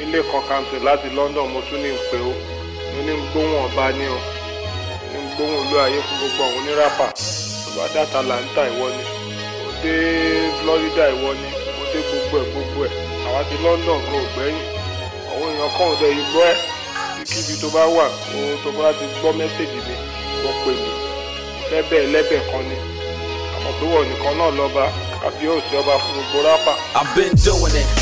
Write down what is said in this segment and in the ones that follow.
èmi lè kọ́ country láti London mo tún ní ń pè ó. Mo ní ń gbóhùn ọba ní o. Ní ń gbóhùn olú ayé fún gbogbo àwọn oníràpà bàbá dàtà làǹtà ìwọ ni. Mo dé Florida ìwọ ni. Mo dé gbogbo ẹ̀ gbogbo ẹ̀. Àwa ti London gan ògbẹ́yìn àwọn èèyàn kan ò dẹ̀ gbọ́ ẹ̀. Kíbi tó bá wà o tó bá ti gbọ́ mẹ́sẹ̀gì mi wọ́n pè mí. Lẹ́bẹ̀ lẹ́bẹ̀ kan ni. Àmọ́ pé wọ́n nìkan náà lọ́ba àbí òsì ọba fún gbogbo rápà. I've been doing it.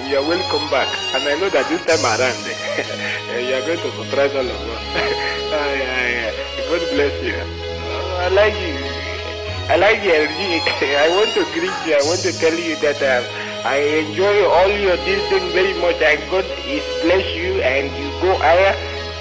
and you are welcome back. And I know that this time around, you are going to surprise all of us. yeah, yeah. God bless you. Oh, I like you. I like your I want to greet you. I want to tell you that uh, I enjoy all your this thing very much. And God is bless you and you go higher.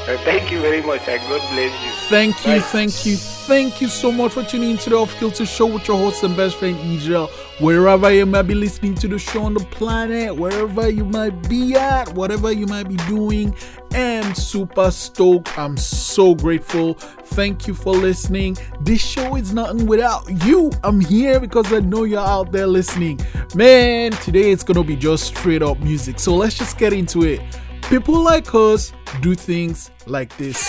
Uh, thank you very much and God bless you. Thank you, Bye. thank you, thank you so much for tuning into the Off Kilter Show with your host and best friend Israel. Wherever you might be listening to the show on the planet, wherever you might be at, whatever you might be doing, I'm super stoked. I'm so grateful. Thank you for listening. This show is nothing without you. I'm here because I know you're out there listening. Man, today it's gonna be just straight up music. So let's just get into it. People like us do things like this.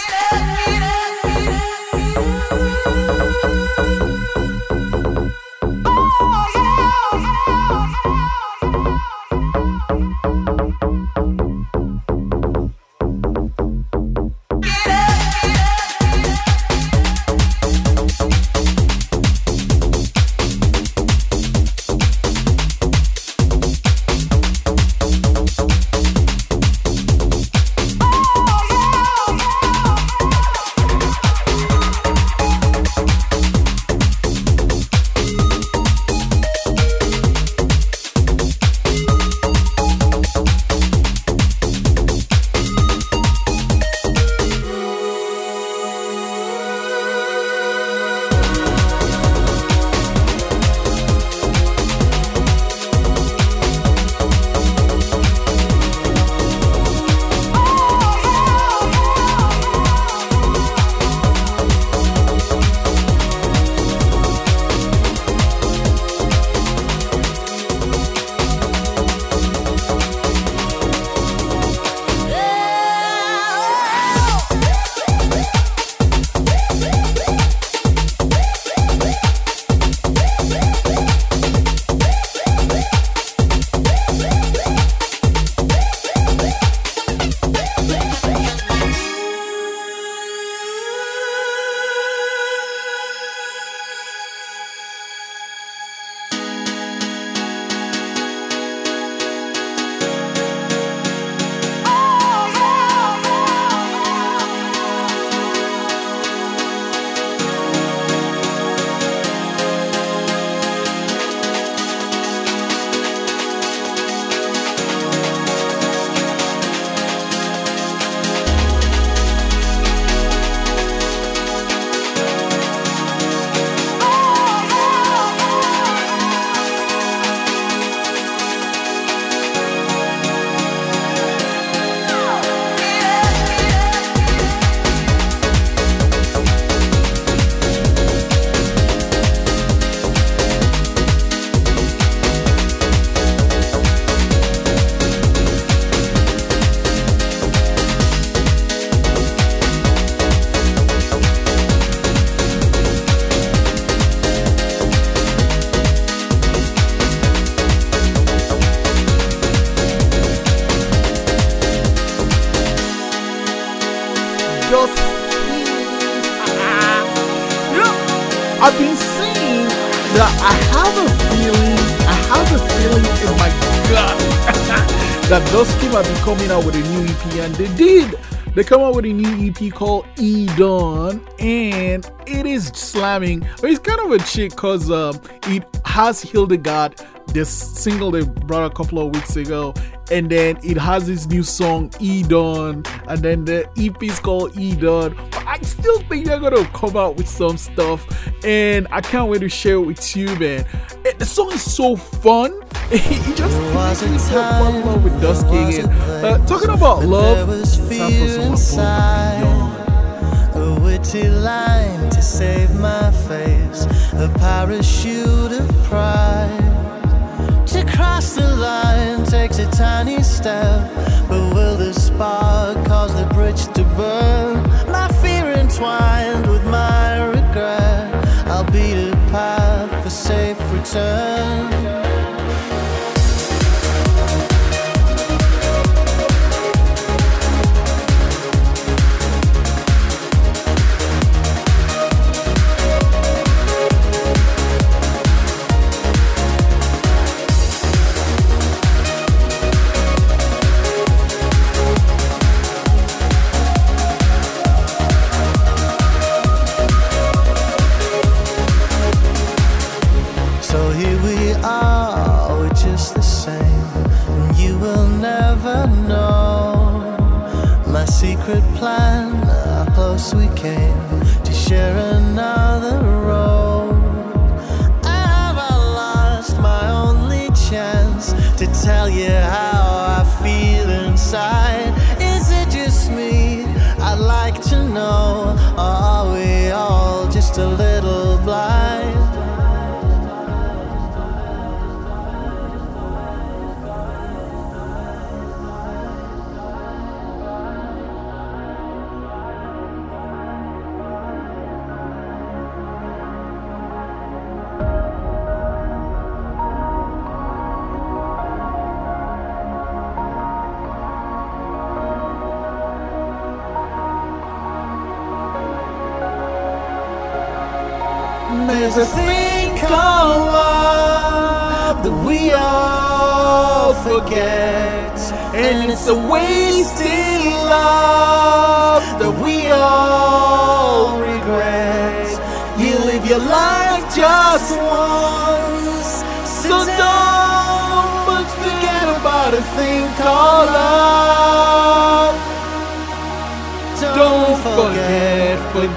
That Dusky have been coming out with a new EP, and they did. They come out with a new EP called E Dawn, and it is slamming. But it's kind of a chick because um, it has Hildegard, this single they brought a couple of weeks ago, and then it has this new song E Dawn, and then the EP is called E. But I still think they're gonna come out with some stuff, and I can't wait to share it with you, man. It, the song is so fun. it just makes so in love with Dusky again. Uh, talking about love, time for fear some Above inside. and Beyond. A witty line to save my face, a parachute of pride. Cross the line takes a tiny step, but will the spark cause the bridge to burn? My fear entwined with my regret, I'll beat a path for safe return. Share another road. Have I lost my only chance to tell you how I feel inside? Is it just me? I'd like to know, or are we all just a little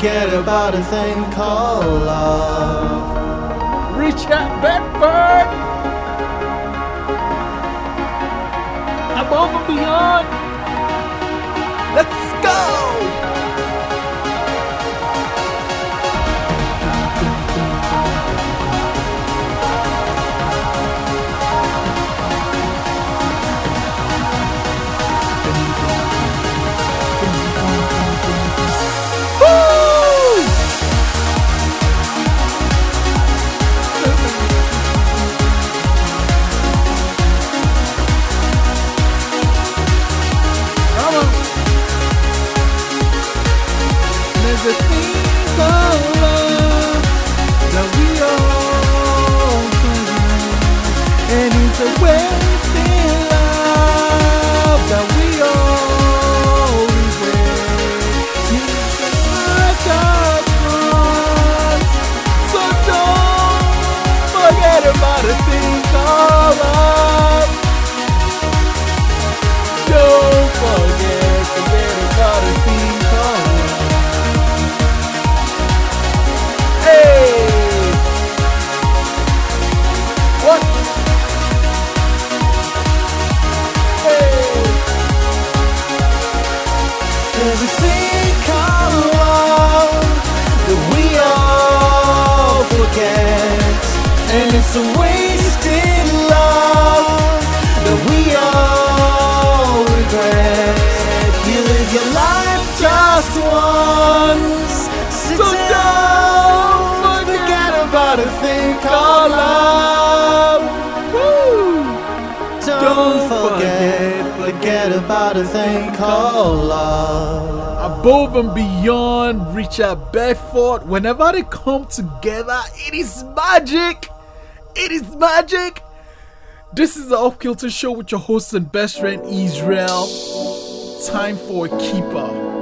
forget, about a thing called love. Richard Bedford. Love. Above and beyond Richard Bedford, whenever they come together, it is magic. It is magic. This is the Off Kilter Show with your host and best friend Israel. Time for a keeper.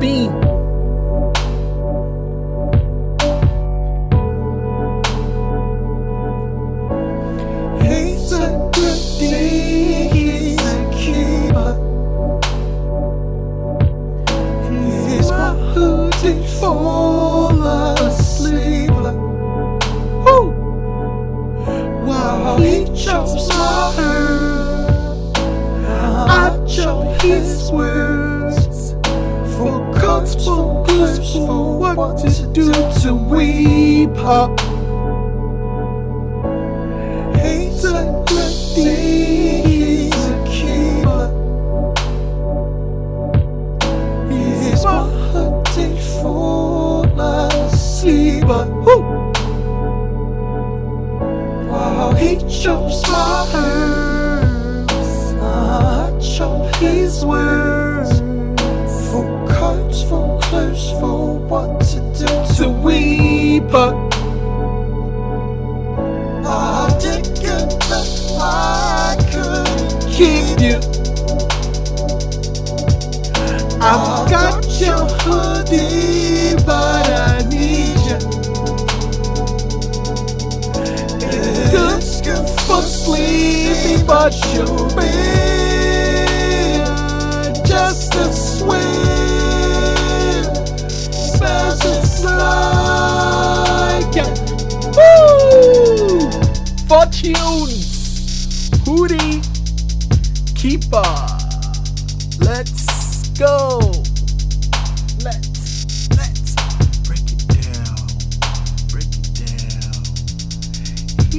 being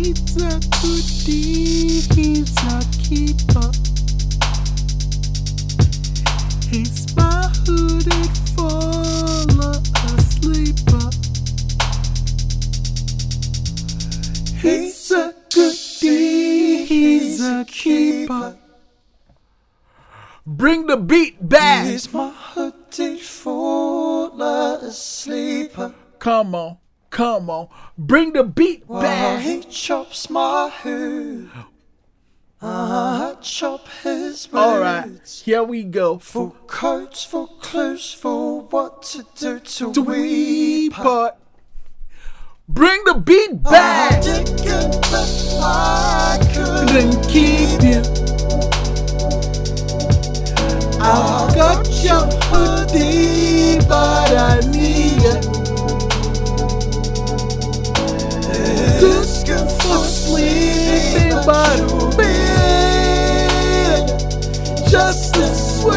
He's a goodie. He's a keeper. He's my hooded fall asleeper. He's a goodie, he's a keeper. Bring the beat back. He's my hooded hoodie a asleep. Come on, come on. Bring the beat back. he chops my hair, uh-huh. I chop his words. All right, here we go. For coats, for clothes, for what to do to, To we weep. part. Bring the beat I back. did good, but I could Then keep you. I've got your hoodie, but I need you. For sleeping, but you're bed just a swim.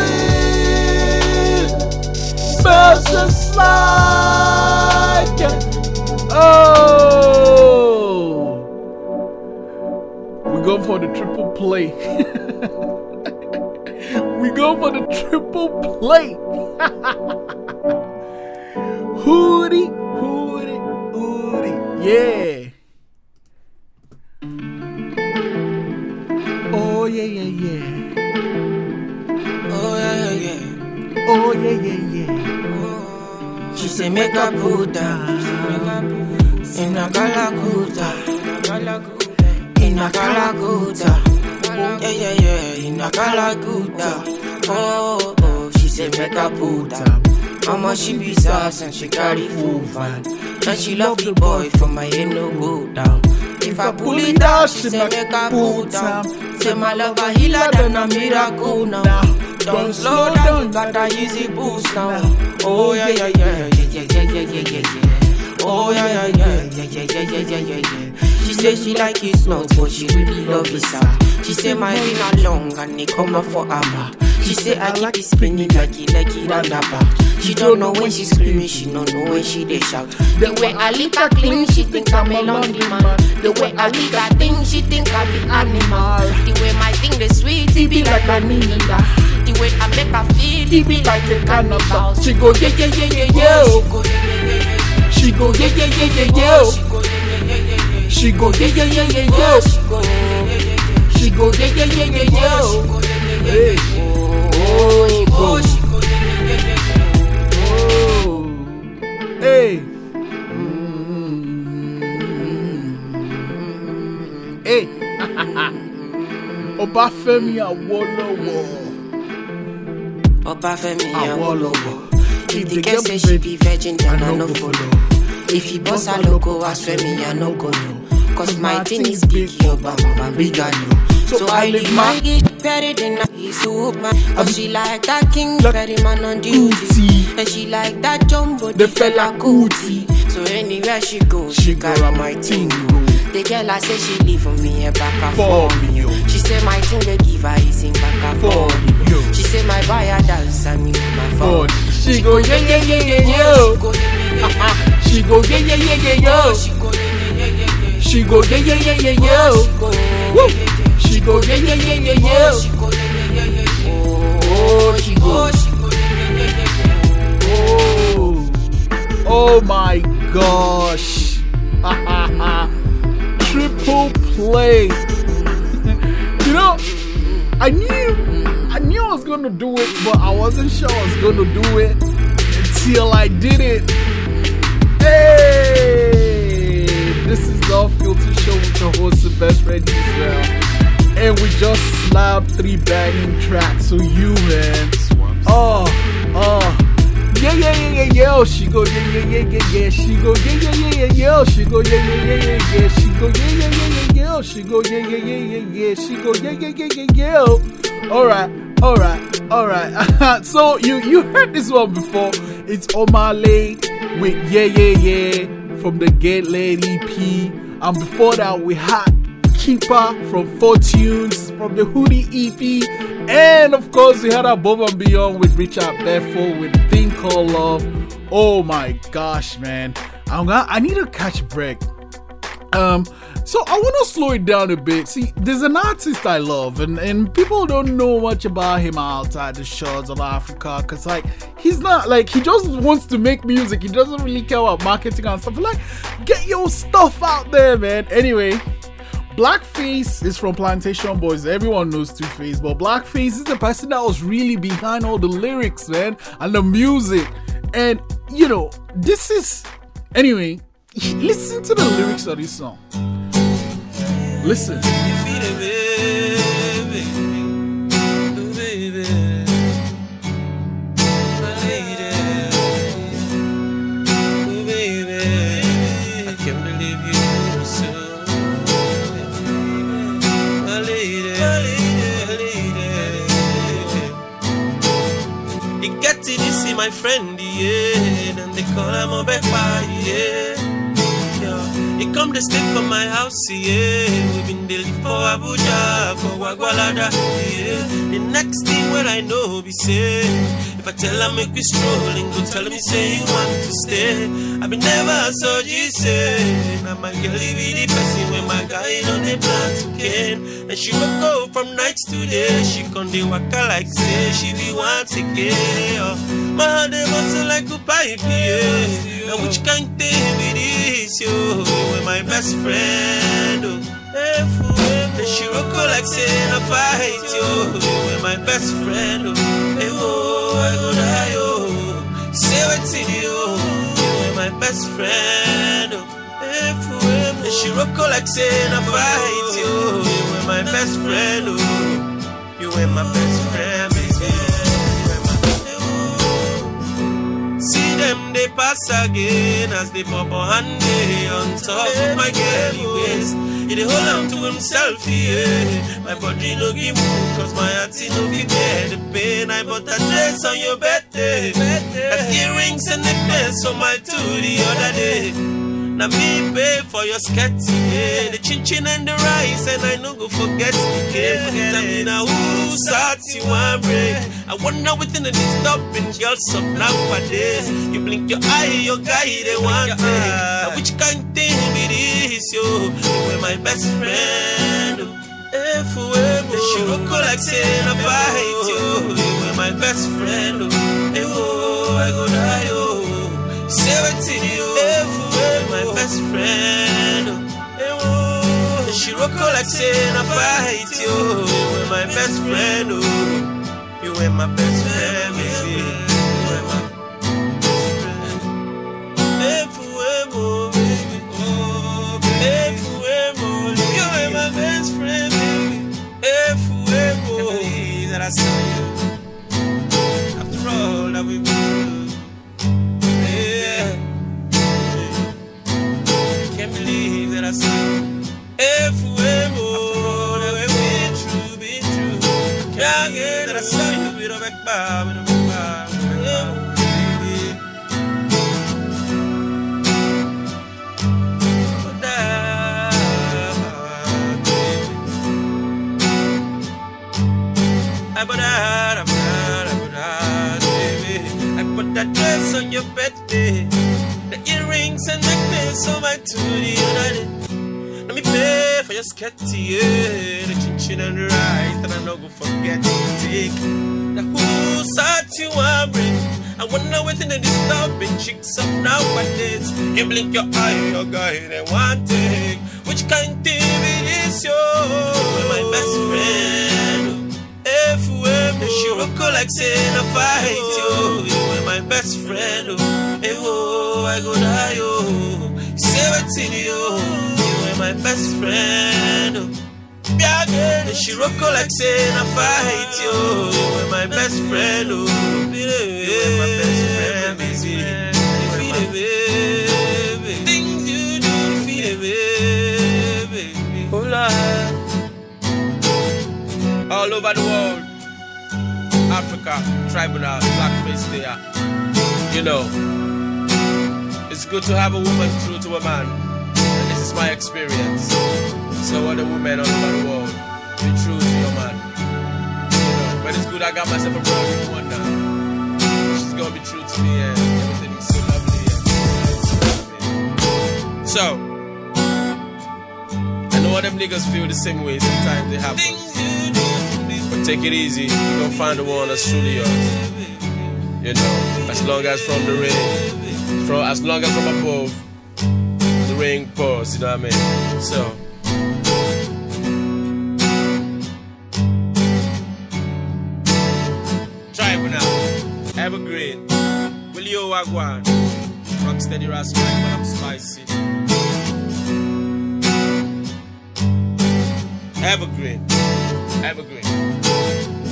smells just like. Oh, we go for the triple play. we go for the triple play. hoodie, hoodie, yeah. Oh yeah, yeah, yeah. Oh yeah, yeah, yeah. Oh yeah, yeah, yeah. She say make a put her in a galaguta, in a galaguta. Yeah, yeah, yeah, in a galaguta. Oh, oh, oh, she say make a put her. Mama she be sass and she carry full van, and she love the boy from my head no go down. If I pull it out, she say make a put down. Say my love a healer than I'm a miracle now. Don't slow down, got a easy boost now. Oh yeah yeah yeah yeah yeah yeah yeah yeah yeah. Oh yeah yeah yeah yeah yeah yeah yeah yeah yeah yeah. She say she like it not, but she really love it sir. She say my finger long and it come up for hammer. She say I keep it spinning like it, like it roundabout. She don't know when she screaming, she don't know when she they shout. The way I lick her clean, she think I'm a lonely man. The way I lick her thing, she think I be animal. The way my thing the sweet, it be like a ninja. The way I make her feel, it be like a carnival. She go yeah yeah yeah yeah yeah. She go yeah yeah yeah yeah yeah. She go yeah yeah yeah yeah yeah. She go yeah yeah yeah yeah yeah. Hey. Oh, she go. Oh. Hey. Hey. Awolowo. Obafemi Awolowo. Awolowo. If the girl say she be virgin, then I no follow. If he boss her logo, I swear me I no go no. Cause my thing is big, yo, bam, bigger no. So I leave my buried in a piece of man. Cause she like that king, very man on duty. And she like that jumbo, The fella cootie. So anywhere she go, She she carry my thing. The girl I say she leave for me, a back and For me, yo. She say my thing they give her is in back and For yo. She say my buyer dance and me my phone. me. She go yeah yeah yeah yeah yeah. She go yeah yeah yeah yeah yeah. She go yeah yeah yeah yeah yeah. Woo. She go yeah yeah yeah yeah yeah. Oh, she go. Oh, oh my gosh. Triple play. you know, I knew I knew I was gonna do it, but I wasn't sure I was gonna do it until I did it. Hey! This is the Filter Show with your host, the best friend Israel. And we just slapped three banging tracks for you, man. Oh, oh. Yeah, yeah, yeah, yeah, yeah. Oh, She go, yeah, yeah, yeah, yeah, yeah. She go, yeah, yeah, yeah, yeah, yeah. Oh, She go, yeah, yeah, yeah, yeah, yeah. She go, yeah, yeah, yeah, yeah, yeah. Oh, She go, yeah, yeah, yeah, yeah, yeah. She go, yeah, yeah, yeah, yeah, yeah. Oh. All right, all right, all right. so you you heard this one before? It's Omah Lay with Yeah, yeah, yeah from the Get Layd EP. And before that, we had Keeper from Fortunes from the Hoodie EP. And of course, we had Above and Beyond with Richard Bedford with Thing Called Love. Oh my gosh, man. I'm gonna, I need a catch break. Um, so I want to slow it down a bit. See, there's an artist I love, and, and people don't know much about him outside the shores of Africa, cause like he's not like he just wants to make music. He doesn't really care about marketing and stuff. Like, get your stuff out there, man. Anyway, Blackface is from Plantashun Boiz. Everyone knows Two Face, but Blackface is the person that was really behind all the lyrics, man, and the music. And you know, this is anyway. Listen to the lyrics of this song. Listen. My friend, yeah, and they call him a yeah. Yeah. He come to stay for my house, yeah. Be say, if I tell her make we strolling, go tell me say you want to stay. I've been never so you say, now my girl be the person when my guy on the plan cane. And she will go from nights to day, she con dey waka like say she be to get. Oh. My heart they bustle like a pipe, yeah. And which kind thing it is? You were my best friend, oh. Hey, she rock like say I fight, yo. You were my best friend, oh. Hey, oh, I go die, oh. Say what's in you, you were my best friend, oh. Fool, hey, she rock like say I fight, yo. You were my best friend, oh. You were my best friend. Oh. See them they pass again as they pop on they on top of my girly waist. He dey hold on to himself, yeah. My body no give move, cause my heart no be bear the pain. I bought a dress on your birthday. I get rings and necklace for my two the other day. Now me pay for your skirt, yeah. The chin chin and the rice, and I no go forget, yeah. Forget I mean, now who sat you one break? I wonder within the stopping girls of nowadays. You blink your eye, your guy, they want. Now which kind thing it is, yo? You were my best friend. oh. If we were she look oh. like saying I fight you. You were my best friend. Oh, oh, I go die. Oh, to you. If we were my best friend. Oh, oh, she look like saying I fight you. You were my best friend. Oh, you were my best friend, that dress on your birthday. The earrings and necklace on my tootie. Let me pay for your skirt, yeah. The chin chin and the that I know go forget to take. Now who sat you and bring? I wonder within the disturbing chicks up nowadays. You blink your eye, your guy, they want take. Which kind of it is yo? My best friend. If we she look like saying I fight you. You were my best friend. Oh, oh, I go die. Oh, say what in you. My best friend. Oh. Yeah, girl, she rock like saying I fight oh. you. Were my best friend. Oh, you were my best friend, baby. You feel it, baby. Things you do, feel it, baby. Oh, Lord all over the world. Africa, tribunal, blackface there. You know, it's good to have a woman true to a man. My experience. So are the women all over the world. Be true to your man. You know, but it's good I got myself a new one now. She's gonna be true to me and everything is so lovely and so I know all them niggas feel the same way sometimes they have to be. but take it easy, you gonna find the one that's truly yours. You know, as long as from the ring, from as long as from above, the ring pours, you know what I mean? So Tribunal, Evergreen, Willie Wagwan, Rocksteady Rascal, but I'm spicy. Evergreen, Evergreen.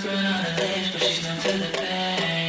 Burn on lips, but she's to the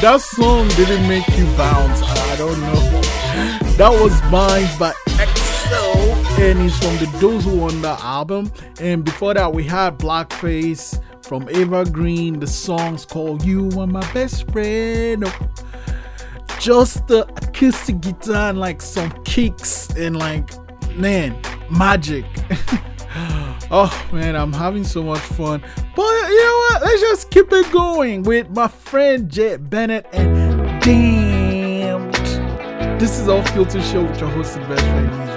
that song didn't make you bounce, I don't know. That was mine by XO, and it's from the Those Who Wander album. And before that, we had Blackface from Evergreen. The song's called You Are My Best Friend. Oh, just the acoustic guitar and like some kicks and like, man, magic. Oh man, I'm having so much fun. But you know what? Let's just keep it going with my friend Jade Bennett and Damned. This is Off Kilter Show with your host and best friend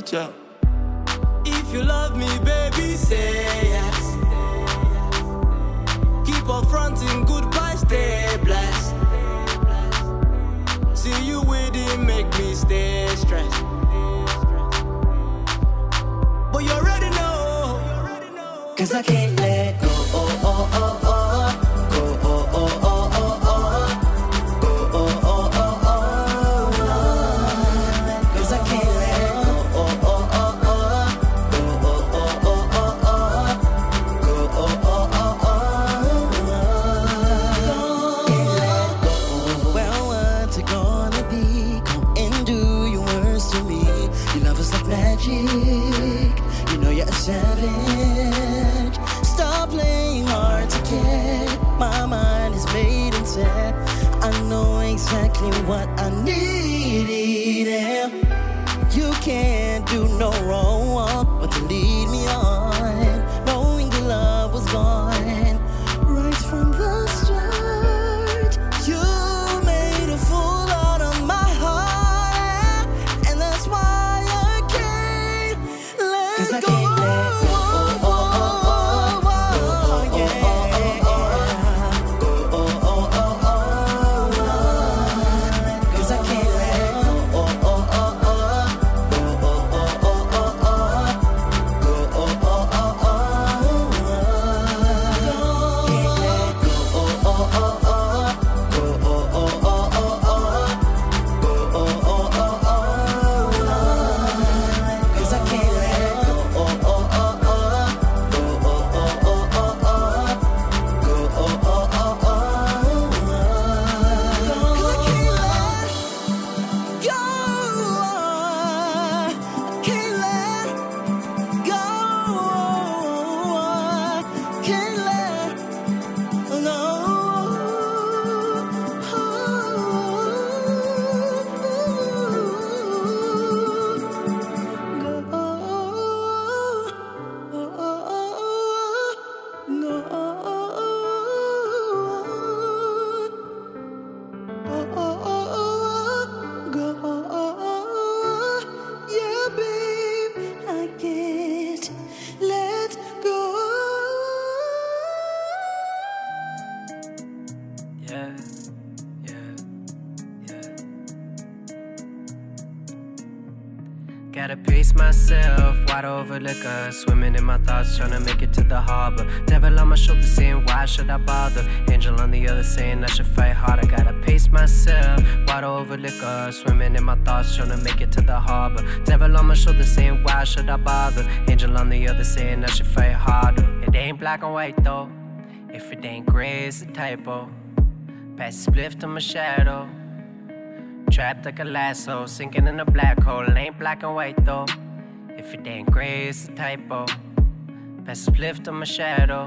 teacher. Myself, wide over liquor. Swimming in my thoughts, trying to make it to the harbor. Devil on my shoulder saying, Why should I bother? Angel on the other saying, I should fight harder. I gotta pace myself, wide over liquor. Swimming in my thoughts, trying to make it to the harbor. Devil on my shoulder saying, Why should I bother? Angel on the other saying, I should fight harder. It ain't black and white though. If it ain't gray, it's a typo. Pass spliff to my shadow. Trapped like a lasso, sinking in a black hole. Ain't black and white though. If it ain't gray, it's a typo. Pass a spliff to my shadow.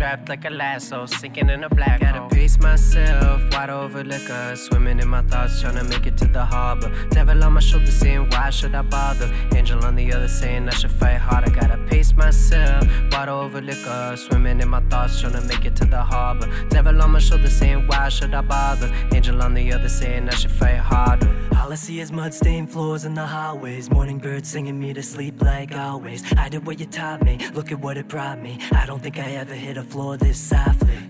Trapped like a lasso, sinking in a black Gotta hole. Gotta pace myself, wide over liquor. Swimming in my thoughts, trying to make it to the harbor. Devil on my shoulder saying, Why should I bother? Angel on the other saying, I should fight harder. Gotta pace myself, wide over liquor. Swimming in my thoughts, trying to make it to the harbor. Devil on my shoulder saying, Why should I bother? Angel on the other saying, I should fight harder. All I see is mud stained floors in the highways. Morning birds singing me to sleep like always. I did what you taught me, look at what it brought me. I don't think I ever hit a floor this softly.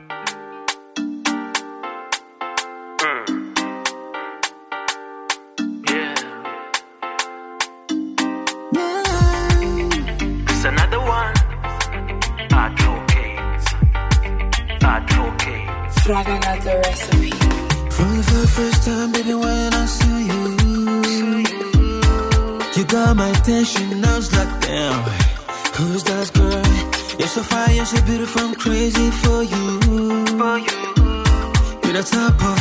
Time, baby, when I saw you, you got my attention. I was like, damn, who's that girl? You're so fire, you're so beautiful, I'm crazy for you. For you. You're the type of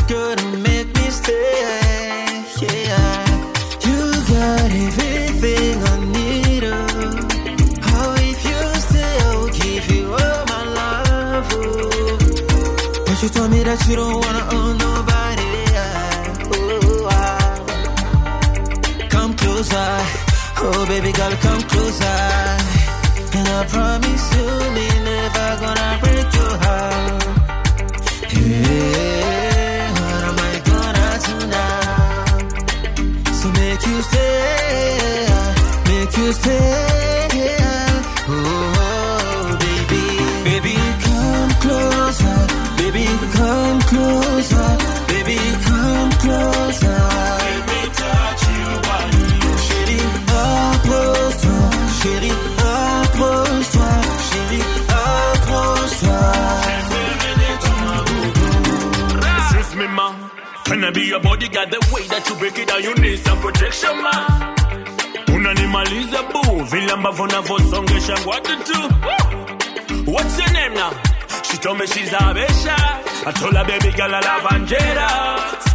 bodyguard? The way that you break it down, you need some protection, ma. Unanimaliza boo, vile ambavyo unavyosongesha ngwatu tu. Woo! What's your name now? She told me she's Habesha. I told her baby girl I love Angela.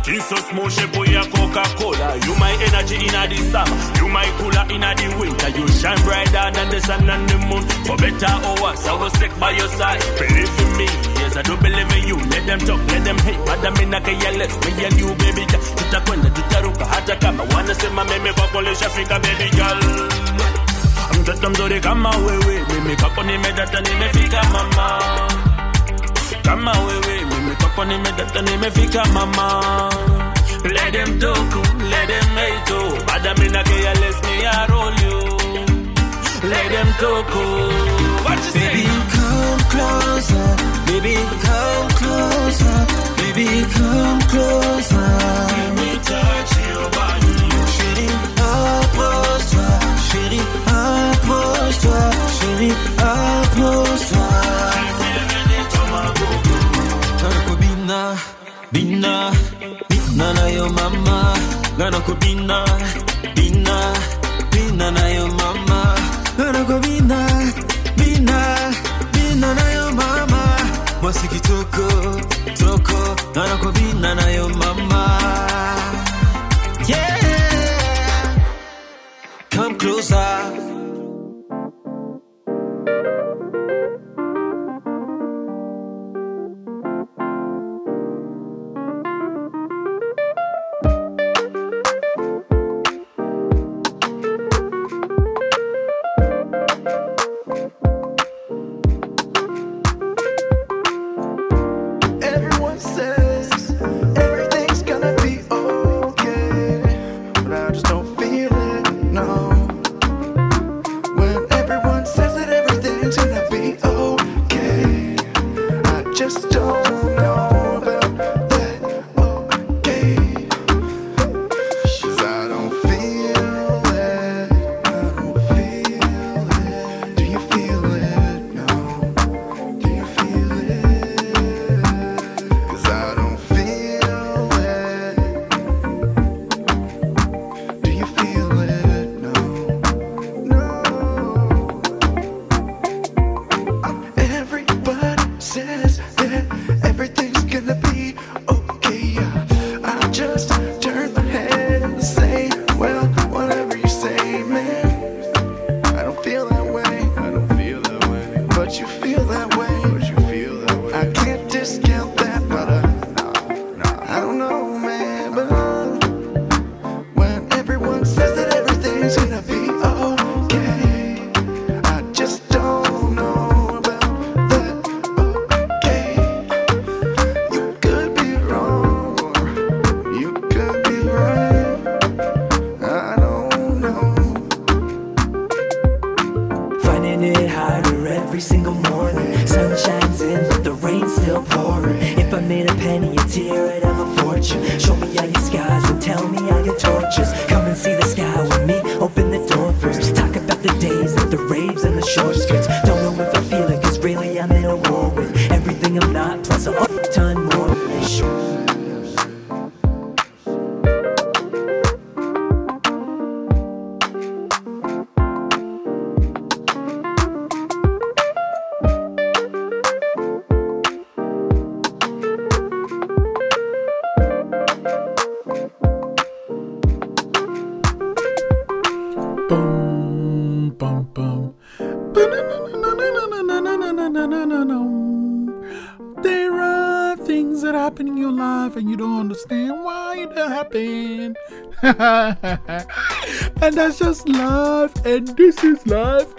Skin so smooth, shape of your Coca-Cola. You my energy in the summer, you my cooler in the winter. You shine brighter than the sun and the moon. For better or worse, I will stick by your side. Believe in me, yes I do believe in you. Let them talk, let them hate, but I'm in a careless. Me and you, baby girl, tutakwenda tutaruka hata kama wanasema meme kwako lishafika, baby girl. Mtoto mzuri kama wewe, mimi kwako nimedata, nimefika mama kama wewe mimi kwako nimedata nimefika mama let them talk let them hate oh bada mina care less me I roll you let them talk what you say Baby, come closer. Baby, come closer. Baby, come closer. Bina, bina, na yo mama. Gonna go bina, bina, bina na yo mama. Gonna go bina, bina, bina na yo mama. Mwasi kitoko, toko. Gonna go bina na yo mama. Yeah, come closer. and that's just life, and this is life.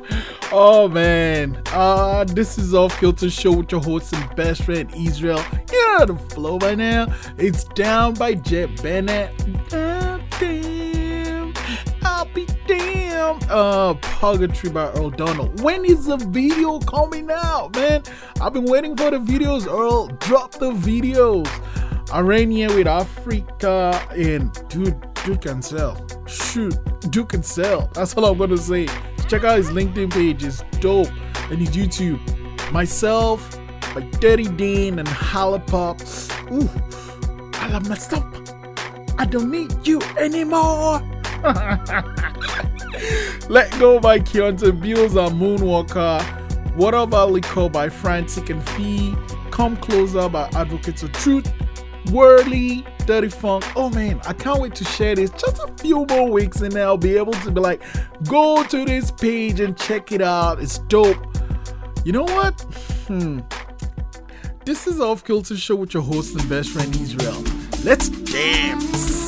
Oh man, uh, this is Off Kilter Show with your host and best friend Israel. You know the flow by now. It's down by Jade Bennett. Damn, I'll be damn. Uh, Purgatory by Earl Donald. When is the video coming out, man? I've been waiting for the videos. Earl, drop the videos. Arenye with Africa and dude, dude can sell. Shoot, Duke can sell. That's all I'm gonna say. Check out his LinkedIn page, it's dope. And his YouTube. Myself, like Dirty Dane and Halipop. Ooh, I love myself. I don't need you anymore. Let Go by Keonte Beals and MoonWalka. Water Over Liquor by Frantik and Phee. Come Closer by Advocates of Truth. Wurli, Dirty Phunk. Oh man, I can't wait to share this. Just a few more weeks and I'll be able to be like, go to this page and check it out. It's dope. You know what? Hmm. This is Off Kilter Show with your host and best friend Israel. Let's dance.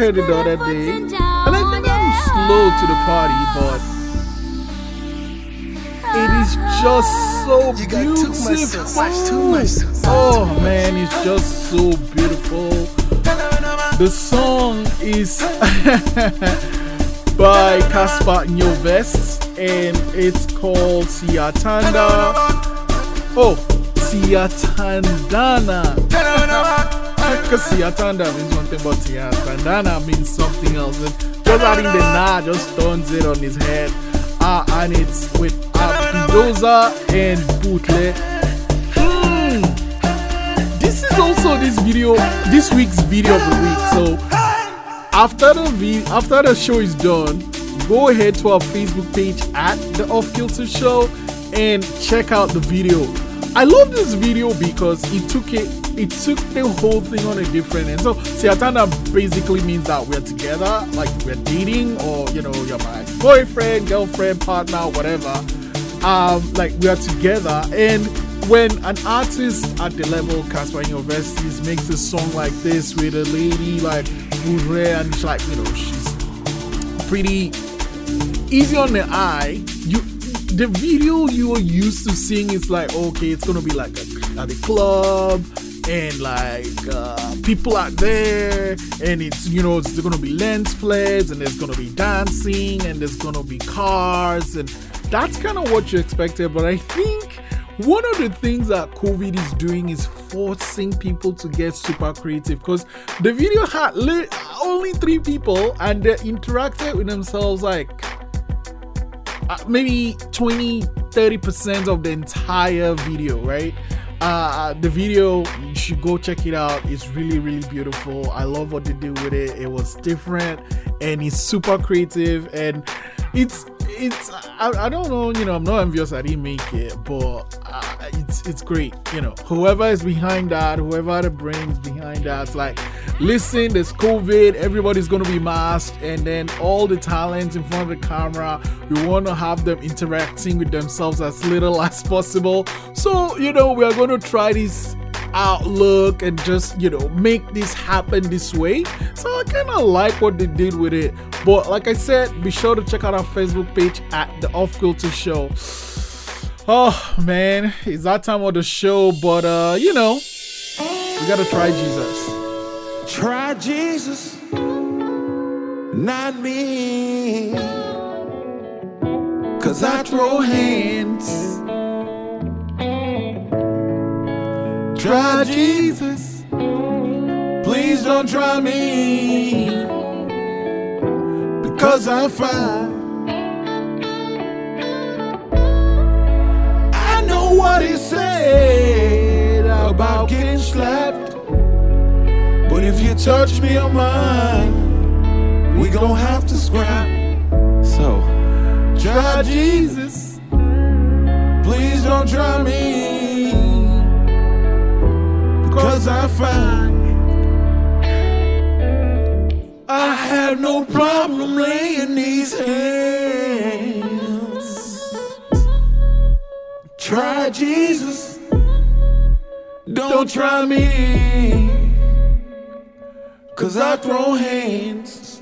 Heard it the other day. And I think I'm slow to the party, but it is just so beautiful. Oh man, it's just so beautiful. The song is by Cassper Nyovest and it's called Siyathanda. Oh, Siyathandana. Because Siyathanda means one thing, but Siyathandana means something else. And just adding the na just turns it on his head. Uh, and it's with Abidoza and Boohle. Hmm. This is also this video, this week's video of the week. So after the vi- after the show is done, go ahead to our Facebook page at the Off Kilter Show and check out the video. I love this video because it took it it took the whole thing on a different end. So Siatana basically means that we're together, like we're dating, or you know, you're my boyfriend, girlfriend, partner, whatever. Um, like we are together and when an artist at the level Cassper Nyovest makes a song like this with a lady like Boohle and she's like, you know, she's pretty easy on the eye. You the video you are used to seeing is like okay, it's gonna be like a, at the club and like uh, people are there and it's you know it's gonna be lens flares and there's gonna be dancing and there's gonna be cars and that's kind of what you expected. But I think one of the things that COVID is doing is forcing people to get super creative because the video had only three people and they interacted with themselves like uh, maybe 20 30% of the entire video right? Uh the video you should go check it out. It's really really beautiful. I love what they did with it. It was different and it's super creative and it's it's I, I don't know you know i'm not envious i didn't make it but uh, it's it's great you know. Whoever is behind that whoever the brains behind that it's like listen there's covid everybody's gonna be masked and then all the talents in front of the camera we want to have them interacting with themselves as little as possible. So you know we are going to try this outlook and just you know make this happen this way so i kind of like what they did with it but like i said be sure to check out our facebook page at the off kilter show oh man it's that time of the show but uh you know we gotta try jesus Try Jesus, not me. Cause I throw hands. Try Jesus, please don't try me. Because I'm fine. I know what he said about getting slapped. But if you touch me or mine, we gon' have to scrap. So, try Jesus. Please don't try me. Because I find I have no problem laying these hands. Try Jesus. Don't try me. Cause I throw hands.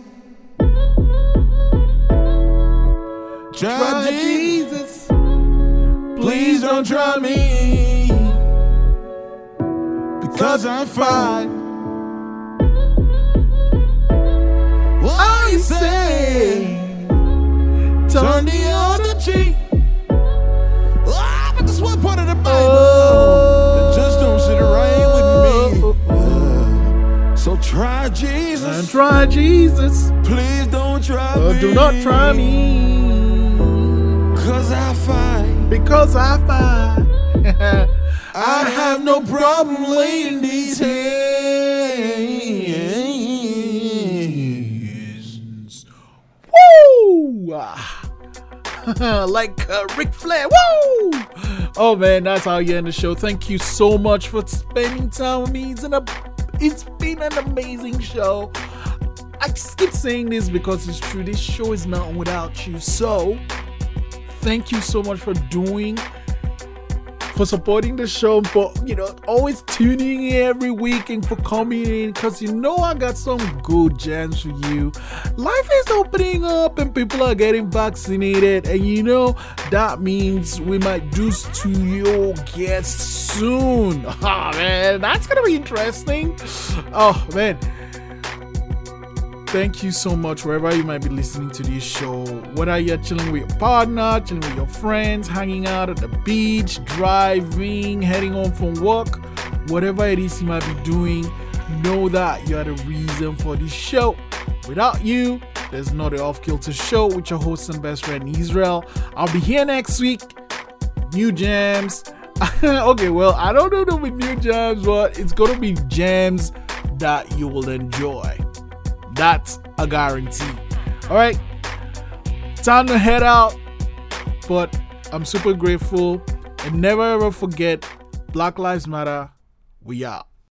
Try Jesus. Please don't try me. Because I'm fine. Why you say? Turn the other cheek. Ah, but that's one part of the Bible that just don't sit right with me. So try Jesus. and try jesus Please don't try Uh, me. do not try me Cause I find because i find I have no problem laying these hands. Woo! Like uh, Ric Flair. Woo! Oh man, that's how you end the show. Thank you so much for spending time with me. It's, an, it's been an amazing show. I keep saying this because it's true. This show is not without you. So, thank you so much for doing, for supporting the show, for you know always tuning in every week and for coming in. Cause you know I got some good gems for you. Life is opening up and people are getting vaccinated, and you know that means we might do studio guests soon. Ah man, that's gonna be interesting. Oh man. Thank you so much wherever you might be listening to this show. Whether you're chilling with your partner, chilling with your friends, hanging out at the beach, driving, heading home from work, whatever it is you might be doing, know that you are the reason for this show. Without you, there's not the Off Kilter Show with your host and best friend Israel. I'll be here next week. New jams. okay, well, I don't know with new jams, but it's gonna be jams that you will enjoy. That's a guarantee. All right, time to head out. But I'm super grateful. And never ever forget Black Lives Matter. We out.